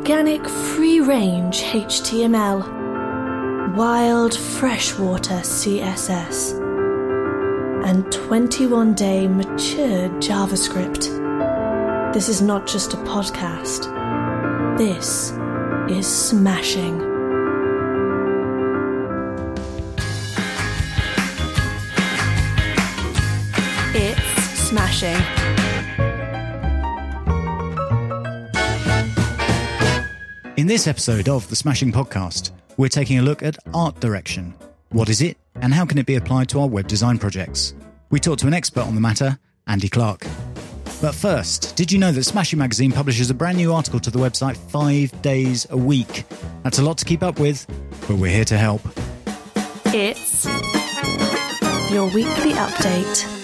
organic free range HTML, wild freshwater CSS, and 21 day matured JavaScript. This is not just a podcast, this is smashing. It's smashing. This episode of the Smashing Podcast, we're taking a look at art direction. What is it, and how can it be applied to our web design projects? We talked to an expert on the matter, Andy Clarke. But first, did you know that Smashing Magazine publishes a brand new article to the website five days a week? That's a lot to keep up with, but we're here to help. It's your weekly update.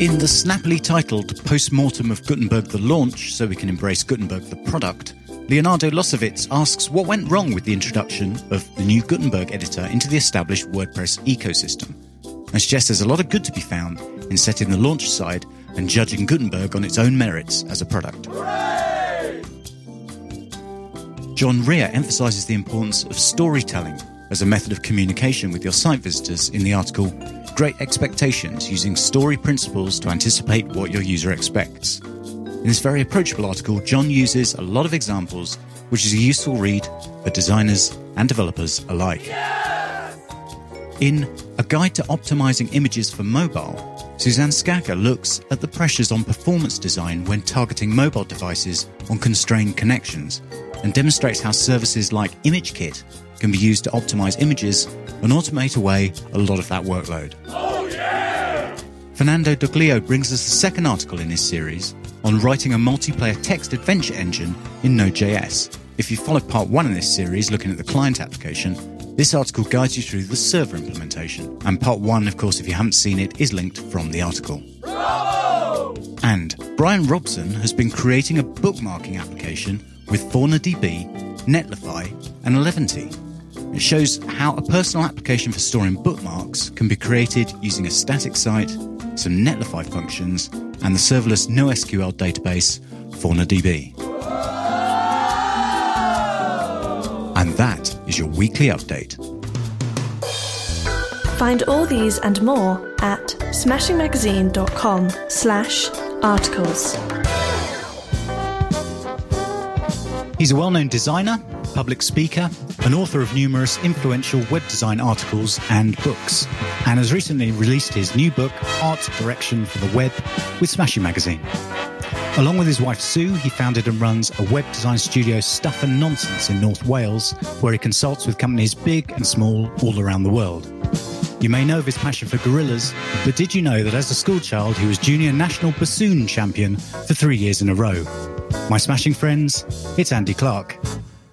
In the snappily titled Postmortem of Gutenberg the Launch, so we can embrace Gutenberg the product, Leonardo Losoviz asks what went wrong with the introduction of the new Gutenberg editor into the established WordPress ecosystem, and suggests there's a lot of good to be found in setting the launch aside and judging Gutenberg on its own merits as a product. John Rhea emphasizes the importance of storytelling as a method of communication with your site visitors in the article Great Expectations using story principles to anticipate what your user expects. In this very approachable article, John uses a lot of examples, which is a useful read for designers and developers alike. In A Guide to Optimizing Images for Mobile, Suzanne Scacca looks at the pressures on performance design when targeting mobile devices on constrained connections and demonstrates how services like ImageKit can be used to optimize images and automate away a lot of that workload. Fernando Doglio brings us the second article in this series on writing a multiplayer text adventure engine in Node.js. If you followed part one in this series looking at the client application, this article guides you through the server implementation. And part one, of course, if you haven't seen it, is linked from the article. And Brian Robson has been creating a bookmarking application with FaunaDB, Netlify, and Eleventy. It shows how a personal application for storing bookmarks can be created using a static site, some Netlify functions, and the serverless NoSQL database FaunaDB. And that is your weekly update. Find all these and more at smashingmagazine.com slash articles. He's a well known designer, public speaker, and author of numerous influential web design articles and books, and has recently released his new book, Art Direction for the Web, with Smashing Magazine. Along with his wife Sue, he founded and runs a web design studio, Stuff and Nonsense, in North Wales, where he consults with companies big and small all around the world. You may know of his passion for gorillas, but did you know that as a schoolchild he was junior national bassoon champion for three years in a row? My smashing friends, it's Andy Clarke.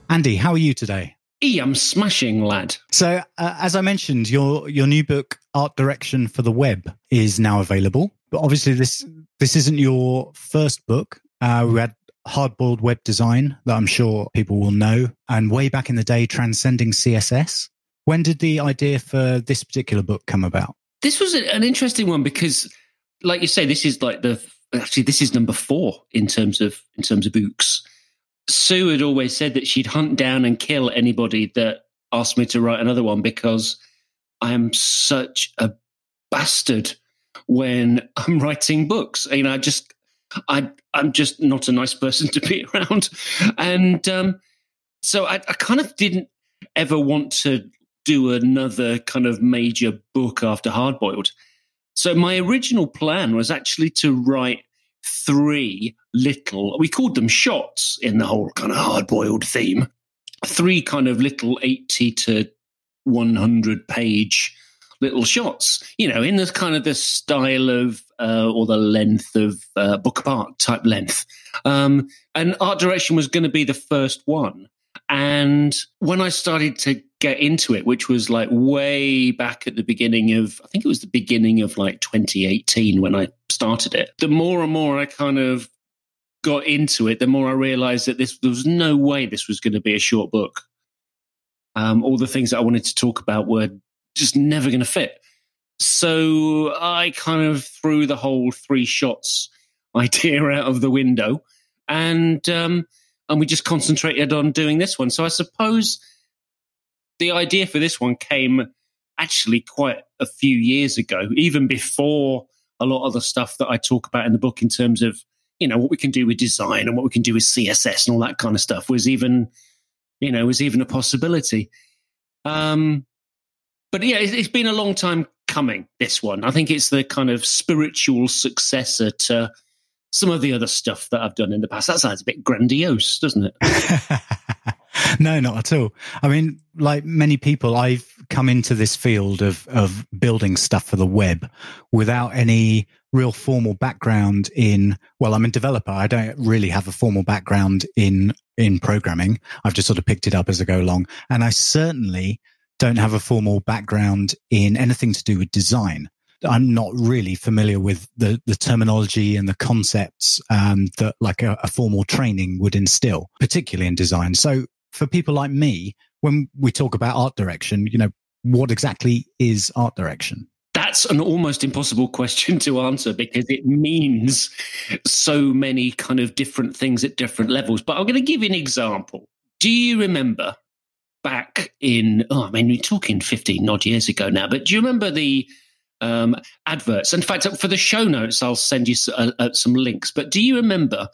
Andy, how are you today? E, I'm smashing, lad. So, uh, as I mentioned, your your new book, Art Direction for the Web, is now available. But obviously, this this isn't your first book. Uh, we had Hardboiled Web Design that I'm sure people will know, and way back in the day, Transcending CSS. When did the idea for this particular book come about? This was an interesting one because, like you say, this is like the actually this is number four in terms of in terms of books. Sue had always said that she'd hunt down and kill anybody that asked me to write another one because I am such a bastard when I'm writing books. You know, I just I I'm just not a nice person to be around, and um, so I, I kind of didn't ever want to do another kind of major book after Hardboiled. So my original plan was actually to write three little, we called them shots in the whole kind of hard boiled theme, three kind of little 80 to 100 page little shots, you know, in the kind of the style of, uh, or the length of uh, book apart type length. Um, and art direction was going to be the first one. And when I started to get into it, which was like way back at the beginning of, I think it was the beginning of like 2018 when I started it, the more and more I kind of got into it, the more I realized that this there was no way this was going to be a short book. Um, all the things that I wanted to talk about were just never going to fit. So I kind of threw the whole three shots idea out of the window, and um, and we just concentrated on doing this one. So I suppose the idea for this one came actually quite a few years ago, even before a lot of the stuff that I talk about in the book in terms of you know what we can do with design and what we can do with CSS and all that kind of stuff was even you know was even a possibility. Um, but yeah, it's been a long time coming. This one, I think, it's the kind of spiritual successor to some of the other stuff that I've done in the past. That sounds a bit grandiose, doesn't it? no, not at all. I mean, like many people, I've come into this field of of building stuff for the web without any real formal background in. Well, I'm a developer. I don't really have a formal background in in programming. I've just sort of picked it up as I go along, and I certainly don't have a formal background in anything to do with design. I'm not really familiar with the, the terminology and the concepts um, that like a, a formal training would instill, particularly in design. So for people like me, when we talk about art direction, you know, what exactly is art direction? That's an almost impossible question to answer because it means so many kind of different things at different levels. But I'm going to give you an example. Do you remember back in, oh, I mean, we're talking 15 odd years ago now, but do you remember the um, adverts. In fact, for the show notes, I'll send you uh, uh, some links. But do you remember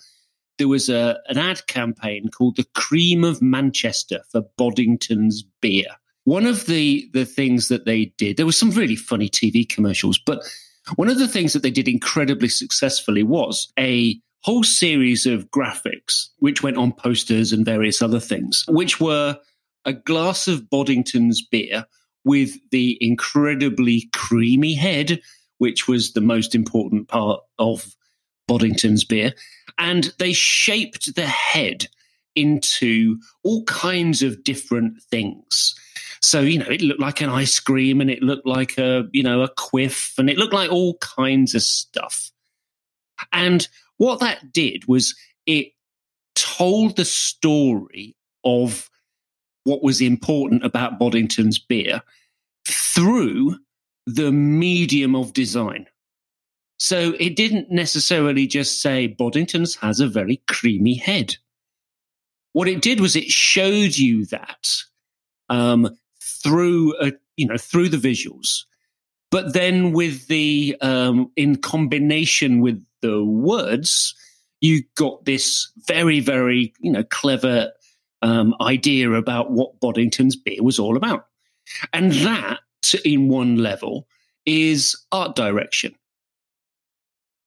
there was a, an ad campaign called the Cream of Manchester for Boddington's beer? One of the, the things that they did, there was some really funny TV commercials, but one of the things that they did incredibly successfully was a whole series of graphics, which went on posters and various other things, which were a glass of Boddington's beer with the incredibly creamy head, which was the most important part of Boddington's beer. And they shaped the head into all kinds of different things. So, you know, it looked like an ice cream and it looked like a, you know, a quiff and it looked like all kinds of stuff. And what that did was it told the story of what was important about Boddington's beer through the medium of design. So it didn't necessarily just say Boddington's has a very creamy head. What it did was it showed you that um, through a, you know through the visuals, but then with the um, in combination with the words, you got this very very you know clever um, idea about what Boddington's beer was all about. And that, in one level, is art direction.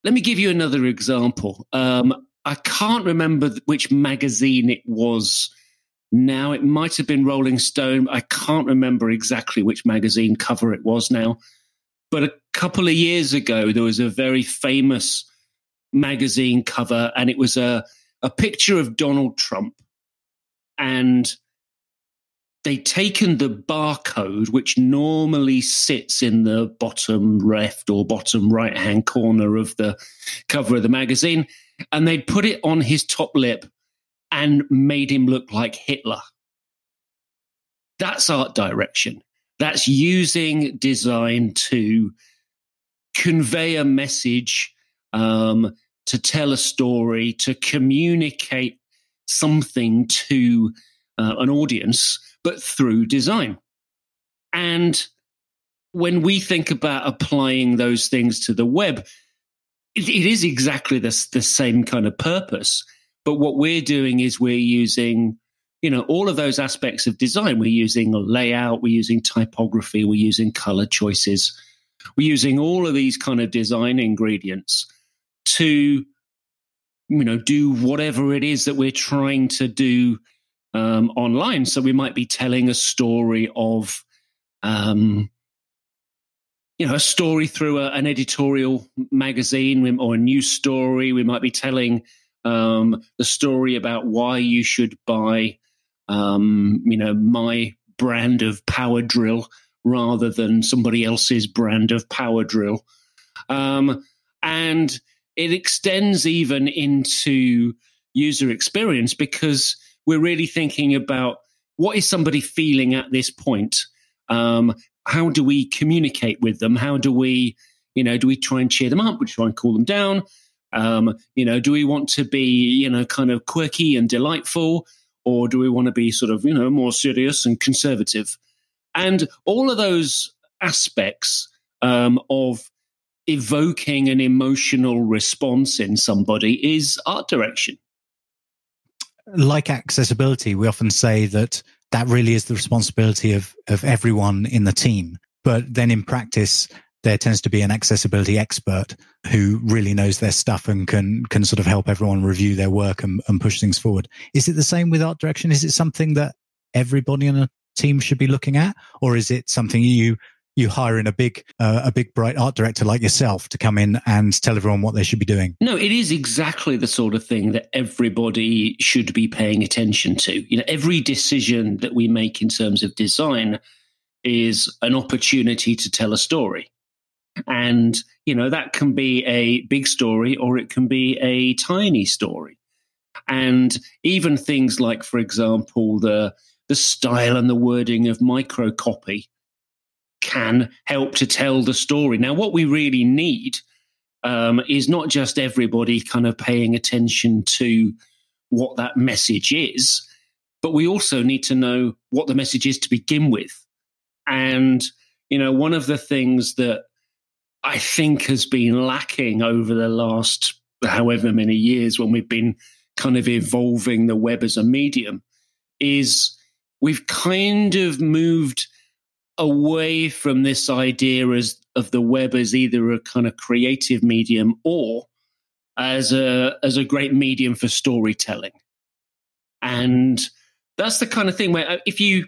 Let me give you another example. Um, I can't remember which magazine it was now. It might have been Rolling Stone. I can't remember exactly which magazine cover it was now. But a couple of years ago, there was a very famous magazine cover, and it was a, a picture of Donald Trump and they'd taken the barcode, which normally sits in the bottom left or bottom right hand corner of the cover of the magazine, and they'd put it on his top lip and made him look like Hitler. That's art direction. That's using design to convey a message, um, to tell a story, to communicate something to uh, an audience, but through design. And when we think about applying those things to the web, it, it is exactly the, the same kind of purpose. But what we're doing is we're using, you know, all of those aspects of design. We're using layout, we're using typography, we're using color choices, we're using all of these kind of design ingredients to you know do whatever it is that we're trying to do um, online. So we might be telling a story of um, you know a story through a, an editorial magazine or a news story. We might be telling um, the story about why you should buy um, you know my brand of power drill rather than somebody else's brand of power drill. Um, and it extends even into user experience because we're really thinking about what is somebody feeling at this point um, how do we communicate with them? How do we, you know, do we try and cheer them up? We try and cool them down? Um, you know, do we want to be, you know, kind of quirky and delightful? Or do we want to be sort of, you know, more serious and conservative? And all of those aspects um, of evoking an emotional response in somebody is art direction. Like accessibility, we often say that that really is the responsibility of, of everyone in the team. But then in practice, there tends to be an accessibility expert who really knows their stuff and can can sort of help everyone review their work and, and push things forward. Is it the same with art direction? Is it something that everybody on a team should be looking at, or is it something you you hire in a big uh, a big bright art director like yourself to come in and tell everyone what they should be doing? No it is exactly the sort of thing that everybody should be paying attention to. You know every decision that we make in terms of design is an opportunity to tell a story. And you know that can be a big story or it can be a tiny story. And even things like for example the the style and the wording of microcopy can help to tell the story. Now, what we really need um, is not just everybody kind of paying attention to what that message is, but we also need to know what the message is to begin with. And, you know, one of the things that I think has been lacking over the last however many years when we've been kind of evolving the web as a medium is we've kind of moved away from this idea as of the web as either a kind of creative medium or as a as a great medium for storytelling. And that's the kind of thing where uh, if you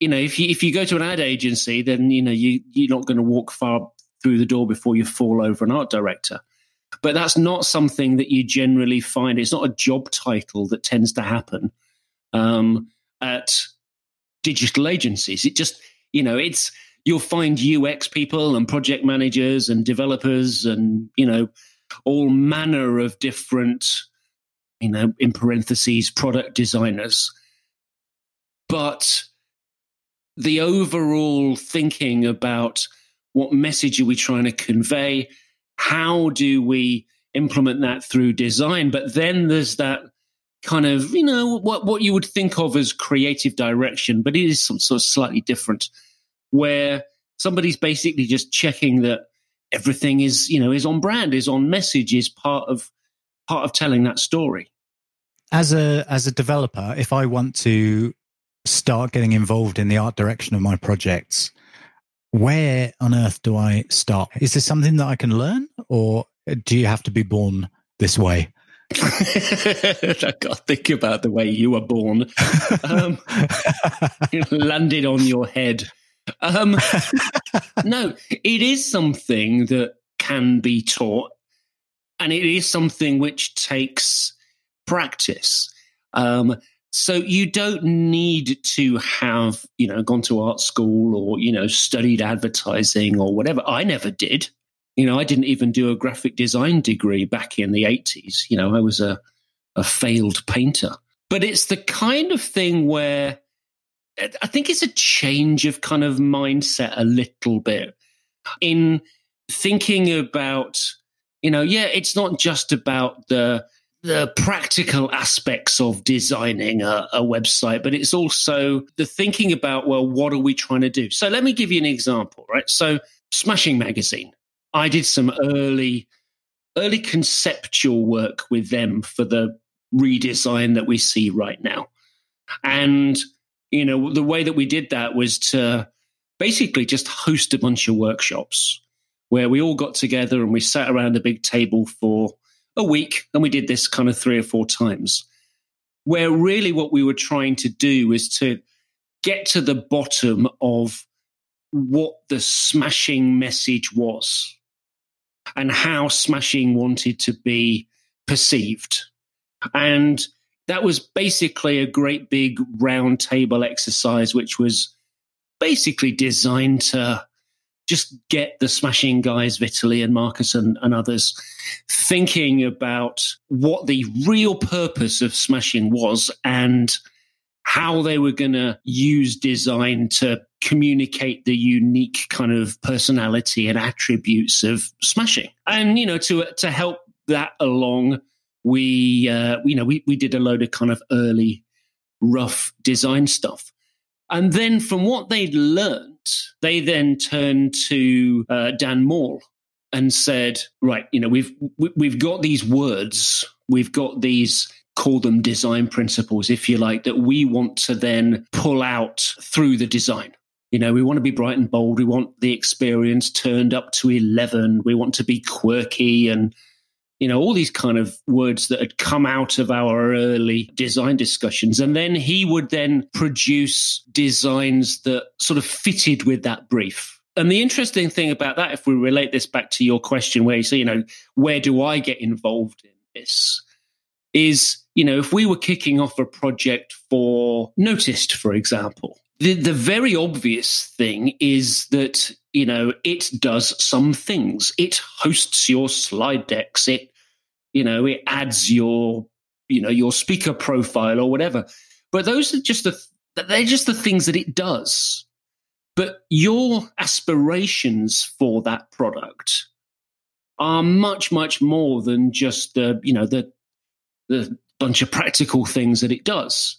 you know if you if you go to an ad agency then you know you you're not going to walk far through the door before you fall over an art director. But that's not something that you generally find. It's not a job title that tends to happen um, at digital agencies. It just you know, it's you'll find UX people and project managers and developers and you know all manner of different, you know, in parentheses, product designers. But the overall thinking about what message are we trying to convey? How do we implement that through design? But then there's that kind of, you know, what, what you would think of as creative direction, but it is some sort of slightly different, where somebody's basically just checking that everything is, you know, is on brand, is on message, is part of part of telling that story. As a as a developer, if I want to start getting involved in the art direction of my projects, where on earth do I start? Is this something that I can learn, or do you have to be born this way? I got to think about the way you were born. Um, landed on your head. Um, no, it is something that can be taught, and it is something which takes practice. Um, so you don't need to have, you know, gone to art school or, you know, studied advertising or whatever. I never did. You know, I didn't even do a graphic design degree back in the 80s. You know, I was a, a failed painter. But it's the kind of thing where I think it's a change of kind of mindset a little bit in thinking about, you know, yeah, it's not just about the the practical aspects of designing a, a, website, but it's also the thinking about, well, what are we trying to do? So let me give you an example, right? So Smashing Magazine I did some early early conceptual work with them for the redesign that we see right now. And you know, the way that we did that was to basically just host a bunch of workshops where we all got together and we sat around a big table for a week and we did this kind of three or four times where really what we were trying to do was to get to the bottom of what the smashing message was and how Smashing wanted to be perceived. And that was basically a great big round table exercise, which was basically designed to just get the smashing guys, Vitaly and Markus and, and, others, thinking about what the real purpose of smashing was and how they were going to use design to communicate the unique kind of personality and attributes of smashing. And, you know, to, to help that along, we, uh, you know, we, we did a load of kind of early rough design stuff. And then from what they'd learned, they then turned to uh, Dan Mall and said, right, you know, we've, we've got these words, we've got these call them design principles, if you like, that we want to then pull out through the design. You know, we want to be bright and bold. We want the experience turned up to 11. We want to be quirky and, you know, all these kind of words that had come out of our early design discussions. And then he would then produce designs that sort of fitted with that brief. And the interesting thing about that, if we relate this back to your question where you say, you know, where do I get involved in this? Is, you know, if we were kicking off a project for Notist, for example, the, the very obvious thing is that, you know, it does some things. It hosts your slide decks. It, you know, it adds your, you know, your speaker profile or whatever. But those are just the, they're just the things that it does. But your aspirations for that product are much, much more than just the, you know, the, the bunch of practical things that it does.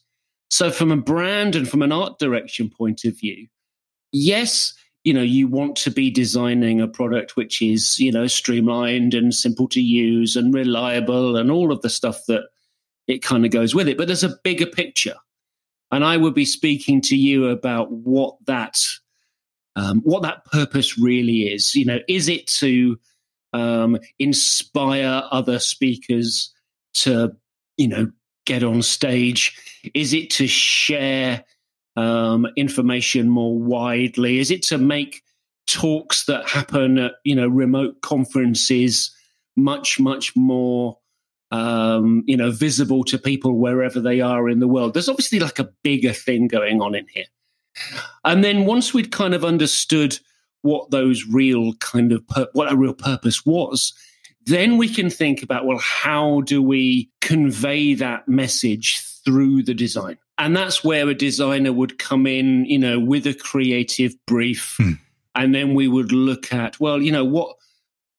So, from a brand and from an art direction point of view, yes, you know, you want to be designing a product which is, you know, streamlined and simple to use and reliable and all of the stuff that it kind of goes with it. But there's a bigger picture. And I would be speaking to you about what that um, what that purpose really is. You know, is it to um, inspire other speakers to, you know, get on stage? Is it to share um, information more widely? Is it to make talks that happen at you know remote conferences much much more um, you know visible to people wherever they are in the world? There's obviously like a bigger thing going on in here. And then once we'd kind of understood what those real kind of pur- what a real purpose was, then we can think about, well, how do we convey that message through the design? And that's where a designer would come in, you know, with a creative brief. Hmm. And then we would look at, well, you know, what,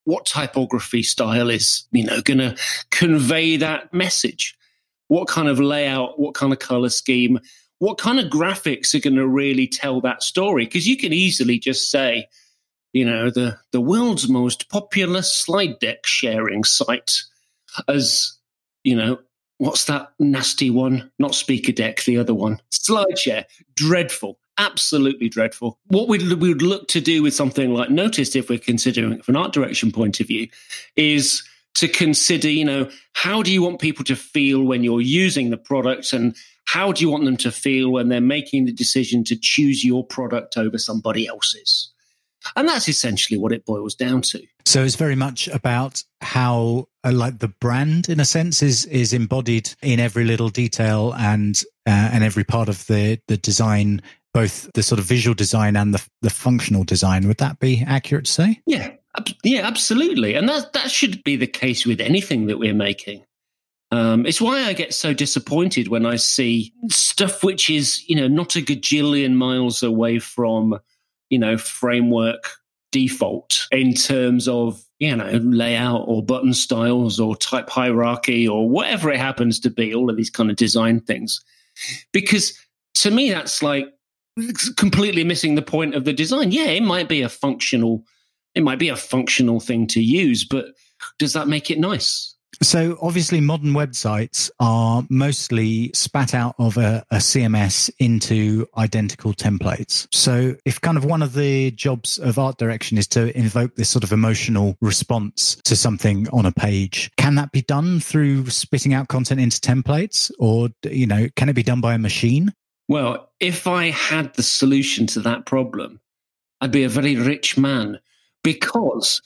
what typography style is, you know, going to convey that message? What kind of layout, what kind of color scheme, what kind of graphics are going to really tell that story? Because you can easily just say, you know, the, the world's most popular slide deck sharing site as, you know, what's that nasty one? Not speaker deck, the other one. SlideShare. Dreadful. Absolutely dreadful. What we'd, we would look to do with something like Notist, if we're considering it from an art direction point of view, is to consider, you know, how do you want people to feel when you're using the product and how do you want them to feel when they're making the decision to choose your product over somebody else's? And that's essentially what it boils down to. So it's very much about how, uh, like the brand, in a sense, is is embodied in every little detail and uh, and every part of the the design, both the sort of visual design and the the functional design. Would that be accurate to say? Yeah, yeah, absolutely. And that that should be the case with anything that we're making. Um, it's why I get so disappointed when I see stuff which is, you know, not a gajillion miles away from you know, framework default in terms of, you know, layout or button styles or type hierarchy or whatever it happens to be, all of these kind of design things. Because to me, that's like completely missing the point of the design. Yeah, it might be a functional, it might be a functional thing to use, but does that make it nice? So obviously modern websites are mostly spat out of a, a, CMS into identical templates. So if kind of one of the jobs of art direction is to invoke this sort of emotional response to something on a page, can that be done through spitting out content into templates or, you know, can it be done by a machine? Well, if I had the solution to that problem, I'd be a very rich man because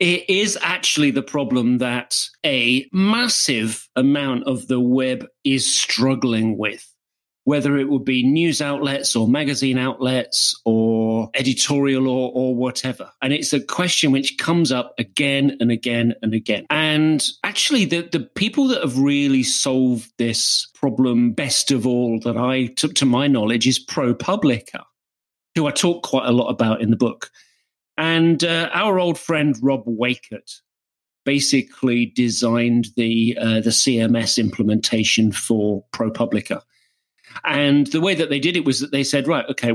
it is actually the problem that a massive amount of the web is struggling with, whether it would be news outlets or magazine outlets or editorial or, or whatever. And it's a question which comes up again and again and again. And actually, the, the people that have really solved this problem best of all that I took to my knowledge is ProPublica who I talk quite a lot about in the book. And uh, our old friend Rob Weychert basically designed the uh, the CMS implementation for ProPublica. And the way that they did it was that they said, right, okay,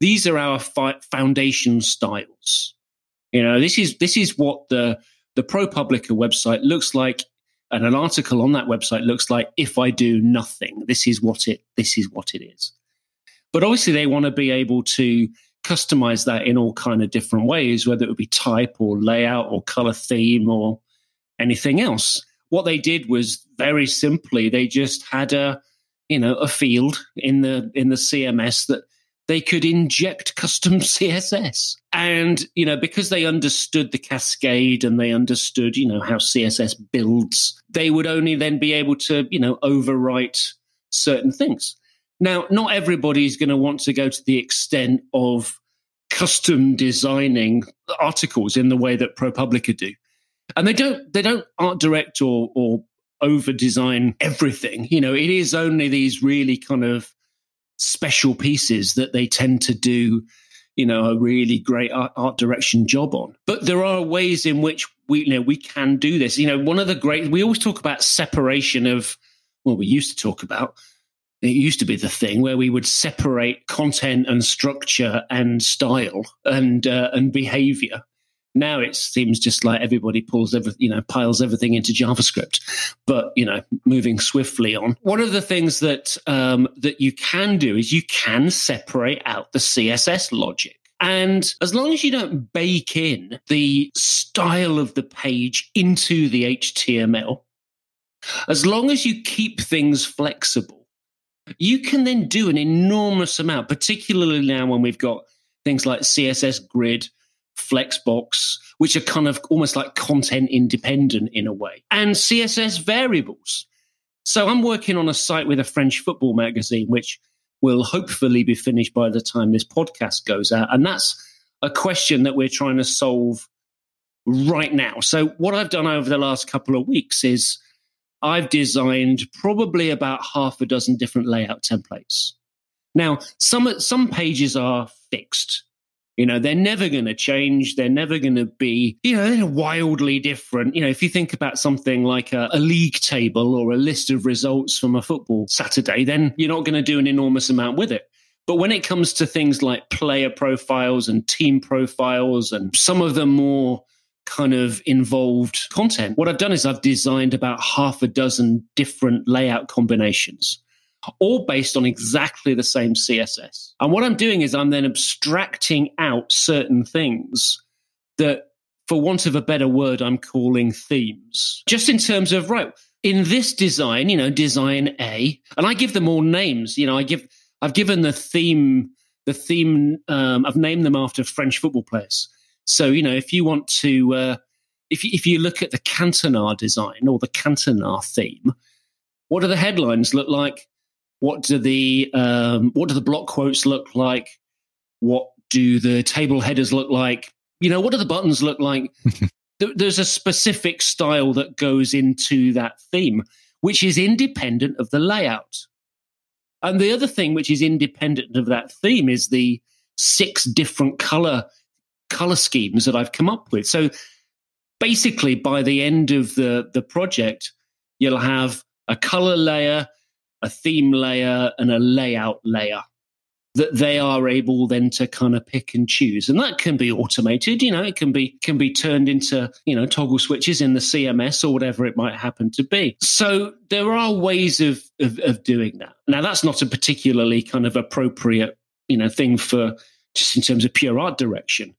these are our fi- foundation styles. You know, this is this is what the the ProPublica website looks like, and an article on that website looks like. If I do nothing, this is what it this is what it is. But obviously, they want to be able to customize that in all kind of different ways, whether it would be type or layout or color theme or anything else. What they did was very simply they just had a you know a field in the in the CMS that they could inject custom CSS. And, you know, because they understood the cascade and they understood, you know, how CSS builds, they would only then be able to, you know, overwrite certain things. Now, not everybody is going to want to go to the extent of custom designing articles in the way that ProPublica do. And they don't they don't art direct or or over design everything. You know, it is only these really kind of special pieces that they tend to do, you know, a really great art, art direction job on. But there are ways in which we you know we can do this. You know, one of the great we always talk about separation of well, we used to talk about it used to be the thing where we would separate content and structure and style and uh, and behavior. Now it seems just like everybody pulls every, you know, piles everything into JavaScript, but you know, moving swiftly on. One of the things that um, that you can do is you can separate out the CSS logic. And as long as you don't bake in the style of the page into the HTML, as long as you keep things flexible, you can then do an enormous amount, particularly now when we've got things like CSS Grid, Flexbox, which are kind of almost like content independent in a way, and CSS variables. So I'm working on a site with a French football magazine, which will hopefully be finished by the time this podcast goes out. And that's a question that we're trying to solve right now. So what I've done over the last couple of weeks is I've designed probably about half a dozen different layout templates. Now, some some pages are fixed. You know, they're never going to change. They're never going to be, you know, they're wildly different. You know, if you think about something like a, a league table or a list of results from a football Saturday, then you're not going to do an enormous amount with it. But when it comes to things like player profiles and team profiles and some of the more kind of involved content. What I've done is I've designed about half a dozen different layout combinations, all based on exactly the same CSS. And what I'm doing is I'm then abstracting out certain things that, for want of a better word, I'm calling themes. Just in terms of, right, in this design, you know, design A, and I give them all names. You know, I give, I've given the theme, the theme, um, I've named them after French football players. So, you know, if you want to, uh, if, you, if you look at the Cantona design or the Cantona theme, what do the headlines look like? What do the um, what do the block quotes look like? What do the table headers look like? You know, what do the buttons look like? There's a specific style that goes into that theme, which is independent of the layout. And the other thing which is independent of that theme is the six different color color schemes that I've come up with. So basically, by the end of the, the project, you'll have a color layer, a theme layer, and a layout layer that they are able then to kind of pick and choose. And that can be automated you know it can be can be turned into you know toggle switches in the cms or whatever it might happen to be. So there are ways of of, of doing that. Now that's not a particularly kind of appropriate you know thing for just in terms of pure art direction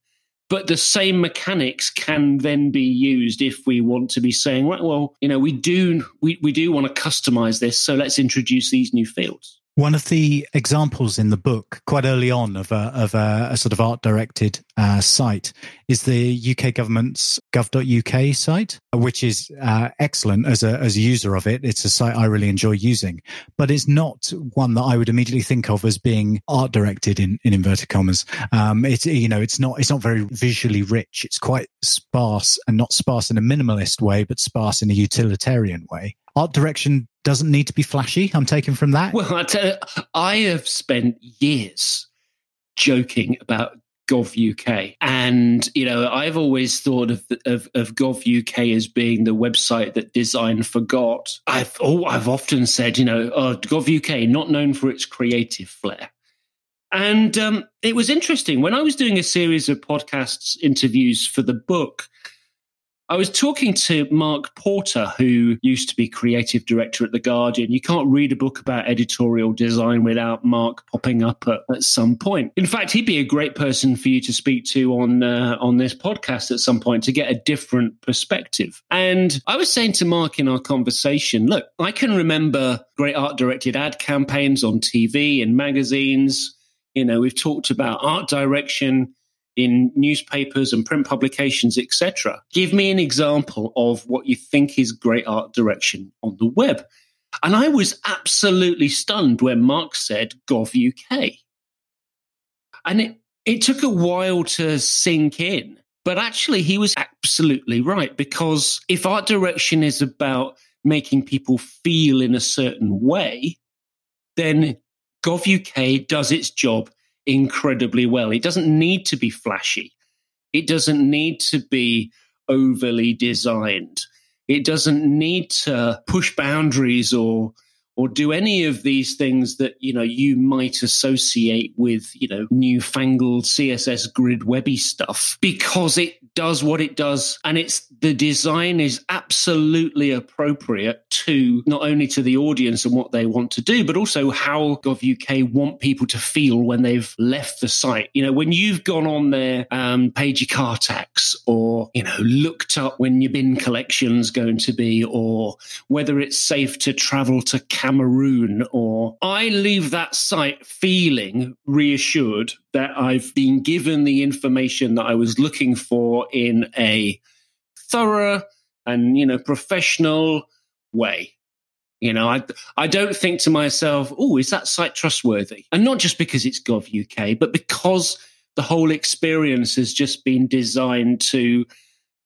but the same mechanics can then be used if we want to be saying, right, well, you know, we do we, we do want to customize this, so let's introduce these new fields. One of the examples in the book, quite early on, of a, of a, a sort of art directed uh, site is the UK government's gov.uk site, which is uh, excellent as a, as a user of it. It's a site I really enjoy using, but it's not one that I would immediately think of as being art directed in, in inverted commas. Um, it's, you know, it's not, it's not very visually rich. It's quite sparse and not sparse in a minimalist way, but sparse in a utilitarian way art direction doesn't need to be flashy. I'm taking from that. Well, I, tell you, I have spent years joking about Gov UK. And, you know, I've always thought of, of, of Gov UK as being the website that design forgot. I've, oh, I've often said, you know, oh, Gov UK, not known for its creative flair. And um, it was interesting when I was doing a series of podcasts interviews for the book. I was talking to Mark Porter, who used to be creative director at The Guardian. You can't read a book about editorial design without Mark popping up at, at some point. In fact, he'd be a great person for you to speak to on, uh, on this podcast at some point to get a different perspective. And I was saying to Mark in our conversation, look, I can remember great art directed ad campaigns on TV and magazines. You know, we've talked about art direction in newspapers and print publications, etc. Give me an example of what you think is great art direction on the web. And I was absolutely stunned when Mark said Gov UK. And it, it took a while to sink in. But actually, he was absolutely right because if art direction is about making people feel in a certain way, then Gov UK does its job incredibly well. It doesn't need to be flashy. It doesn't need to be overly designed. It doesn't need to push boundaries or or do any of these things that you know you might associate with you know newfangled css grid webby stuff? Because it does what it does and it's the design is absolutely appropriate to not only to the audience and what they want to do but also how gov uk want people to feel when they've left the site. You know when you've gone on there um, paid your car tax or you know looked up when your bin collection's going to be or whether it's safe to travel to Cameroon, or I leave that site feeling reassured that I've been given the information that I was looking for in a thorough and, you know, professional way. You know, I I don't think to myself, oh, is that site trustworthy? And not just because it's Gov UK, but because the whole experience has just been designed to,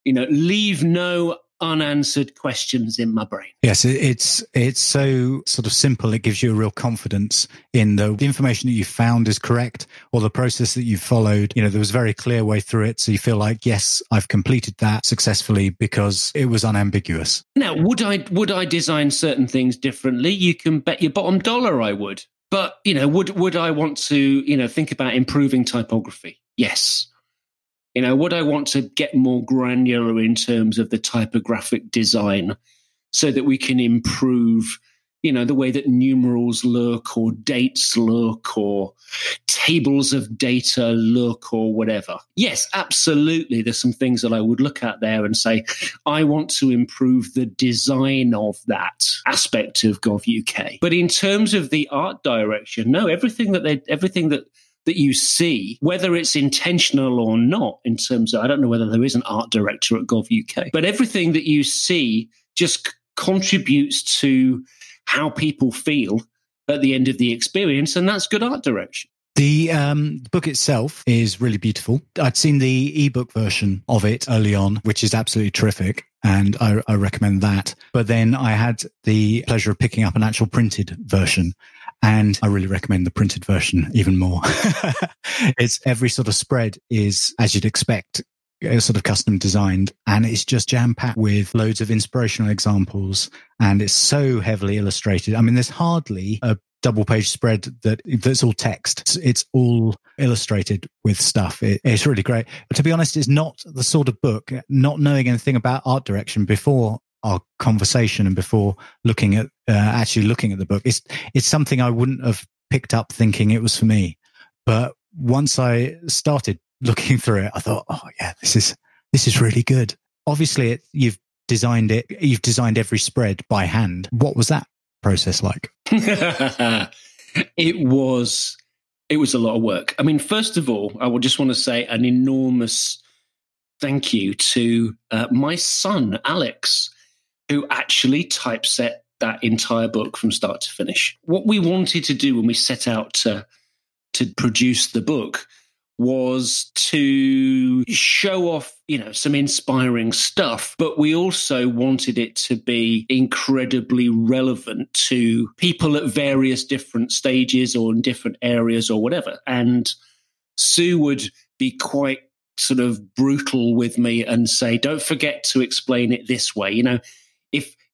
you know, leave no unanswered questions in my brain. Yes, it's it's so sort of simple. It gives you a real confidence in the, the information that you found is correct or the process that you followed. You know, there was a very clear way through it, so you feel like yes, I've completed that successfully because it was unambiguous. Now, would I would I design certain things differently? You can bet your bottom dollar I would. But you know, would would I want to you know think about improving typography? Yes. You know, would I want to get more granular in terms of the typographic design so that we can improve, you know, the way that numerals look or dates look or tables of data look or whatever? Yes, absolutely. There's some things that I would look at there and say, I want to improve the design of that aspect of Gov UK. But in terms of the art direction, no, everything that they, everything that that you see, whether it's intentional or not, in terms of, I don't know whether there is an art director at Gov UK, but everything that you see just c- contributes to how people feel at the end of the experience. And that's good art direction. The um, book itself is really beautiful. I'd seen the ebook version of it early on, which is absolutely terrific. And I, I recommend that. But then I had the pleasure of picking up an actual printed version. And I really recommend the printed version even more. it's every sort of spread is, as you'd expect, uh, sort of custom designed and it's just jam packed with loads of inspirational examples and it's so heavily illustrated. I mean, there's hardly a double page spread that that's all text. It's, it's all illustrated with stuff. It, it's really great. But to be honest, it's not the sort of book, not knowing anything about art direction before our conversation and before looking at uh, actually looking at the book. It's it's something I wouldn't have picked up thinking it was for me, but once I started looking through it, I thought, oh yeah, this is this is really good. Obviously, it, you've designed it. You've designed every spread by hand. What was that process like? it was it was a lot of work. I mean, first of all, I would just want to say an enormous thank you to uh, my son Alex who actually typeset that entire book from start to finish. What we wanted to do when we set out to to produce the book was to show off, you know, some inspiring stuff, but we also wanted it to be incredibly relevant to people at various different stages or in different areas or whatever. And Sue would be quite sort of brutal with me and say, don't forget to explain it this way. You know,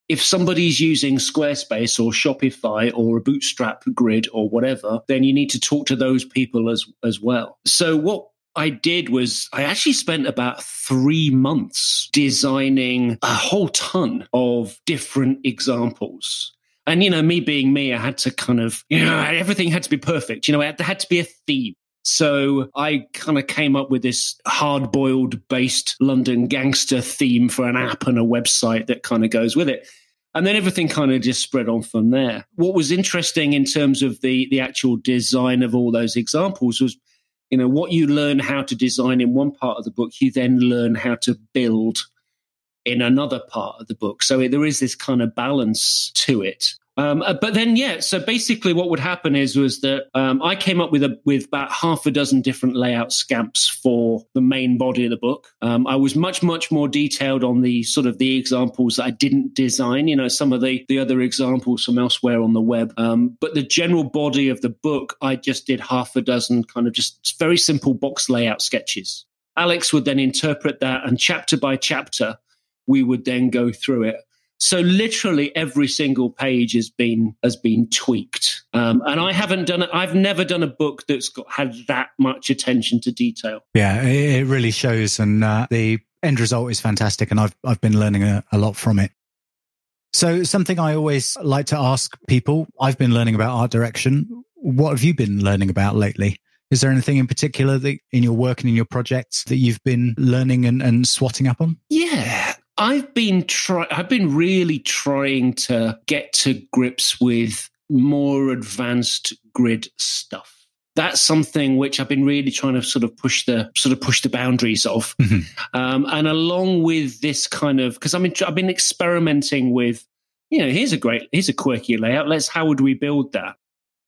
if somebody's using Squarespace or Shopify or a Bootstrap grid or whatever, then you need to talk to those people as as well. So what I did was I actually spent about three months designing a whole ton of different examples. And, you know, me being me, I had to kind of, you know, everything had to be perfect. You know, there had to be a theme. So I kind of came up with this hard boiled based London gangster theme for an app and a website that kind of goes with it. And then everything kind of just spread on from there. What was interesting in terms of the, the actual design of all those examples was, you know, what you learn how to design in one part of the book, you then learn how to build in another part of the book. So there is this kind of balance to it. Um, uh, but then, yeah. So basically, what would happen is was that um, I came up with a with about half a dozen different layout scamps for the main body of the book. Um, I was much much more detailed on the sort of the examples that I didn't design. You know, some of the the other examples from elsewhere on the web. Um, but the general body of the book, I just did half a dozen kind of just very simple box layout sketches. Alex would then interpret that, and chapter by chapter, we would then go through it so literally every single page has been has been tweaked, um, and I haven't done it. I've never done a book that's got had that much attention to detail. Yeah, it, really shows, and uh, the end result is fantastic, and I've I've been learning a, a lot from it. So something I always like to ask people. I've been learning about art direction. What have you been learning about lately? Is there anything in particular that in your work and in your projects that you've been learning and, and swatting up on? Yeah, I've been try I've been really trying to get to grips with more advanced grid stuff. That's something which I've been really trying to sort of push the sort of push the boundaries of, mm-hmm. um, and along with this kind of because I mean I've been experimenting with, you know, here's a great here's a quirky layout. Let's how would we build that?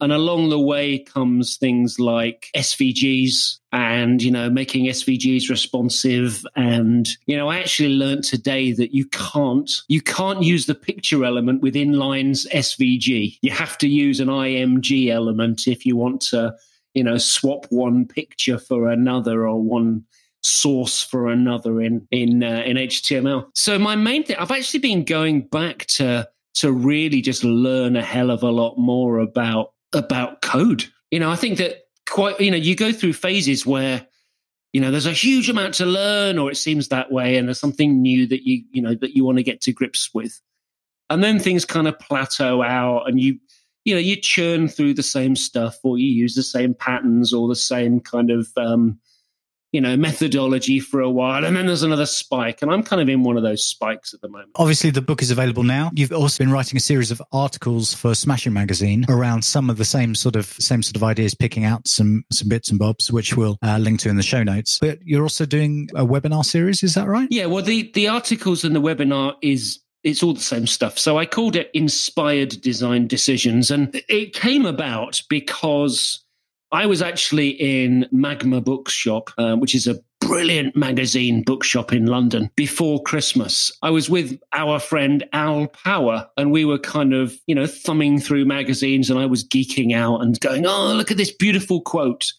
And along the way comes things like SVGs and, you know, making SVGs responsive. And, you know, I actually learned today that you can't, you can't use the picture element with inlines SVG. You have to use an IMG element if you want to, you know, swap one picture for another or one source for another in in uh, in HTML. So my main thing, I've actually been going back to to really just learn a hell of a lot more about about code. You know, I think that quite, you know, you go through phases where, you know, there's a huge amount to learn or it seems that way and there's something new that you, you know, that you want to get to grips with. And then things kind of plateau out and you, you know, you churn through the same stuff or you use the same patterns or the same kind of, um, you know, methodology for a while. And then there's another spike. And I'm kind of in one of those spikes at the moment. Obviously, the book is available now. You've also been writing a series of articles for Smashing Magazine around some of the same sort of same sort of ideas, picking out some some bits and bobs, which we'll uh, link to in the show notes. But you're also doing a webinar series, is that right? Yeah. Well, the the articles and the webinar is it's all the same stuff. So I called it Inspired Design Decisions. And it came about because I was actually in Magma Bookshop, uh, which is a brilliant magazine bookshop in London before Christmas. I was with our friend Al Power and we were kind of, you know, thumbing through magazines and I was geeking out and going, oh, look at this beautiful quote.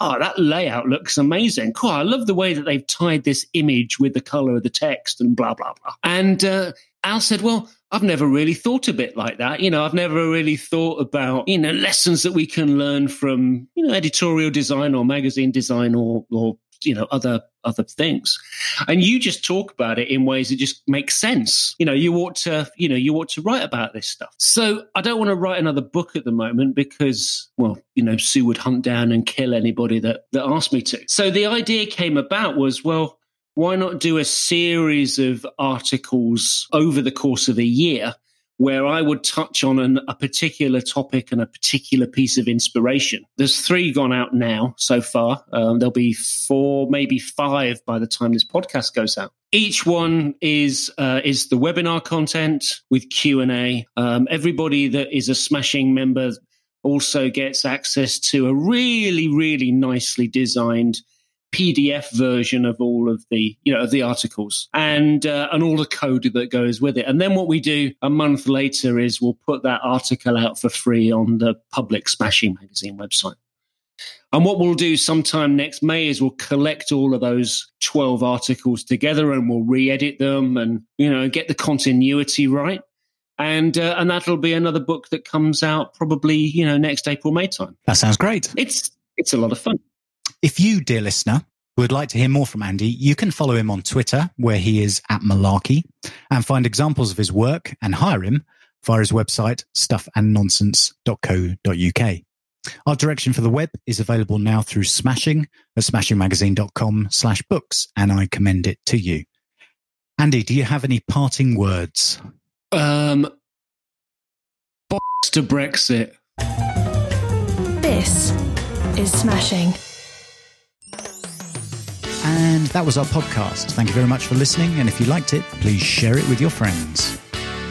Oh, that layout looks amazing. Cool. I love the way that they've tied this image with the color of the text and blah, blah, blah. And uh, Al said, well, I've never really thought a bit like that. You know, I've never really thought about, you know, lessons that we can learn from, you know, editorial design or magazine design or, or, you know, other, other things. And you just talk about it in ways that just make sense. You know, you ought to, you know, you ought to write about this stuff. So I don't want to write another book at the moment because, well, you know, Sue would hunt down and kill anybody that, that asked me to. So the idea came about was, well, why not do a series of articles over the course of a year where I would touch on an, a particular topic and a particular piece of inspiration. There's three gone out now so far. Um, there'll be four, maybe five by the time this podcast goes out. Each one is uh, is the webinar content with Q and A. Um, everybody that is a Smashing member also gets access to a really, really nicely designed PDF version of all of the you know of the articles and uh, and all the code that goes with it. And then what we do a month later is we'll put that article out for free on the public Smashing magazine website. And what we'll do sometime next May is we'll collect all of those 12 articles together and we'll re-edit them and, you know, get the continuity right. And, uh, and that'll be another book that comes out probably, you know, next April, May time. That sounds great. It's, it's a lot of fun. If you, dear listener, would like to hear more from Andy, you can follow him on Twitter, where he is at Malarkey, and find examples of his work and hire him via his website, stuffandnonsense.co.uk. Art direction for the web is available now through Smashing at smashingmagazine.com slash books, and I commend it to you. Andy, do you have any parting words? Um, to Brexit. This is Smashing. And that was our podcast. Thank you very much for listening. And if you liked it, please share it with your friends.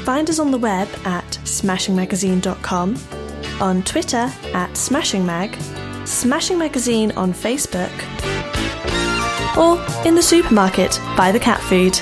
Find us on the web at smashingmagazine.com, on Twitter at smashingmag, Smashing Magazine on Facebook, or in the supermarket by the cat food.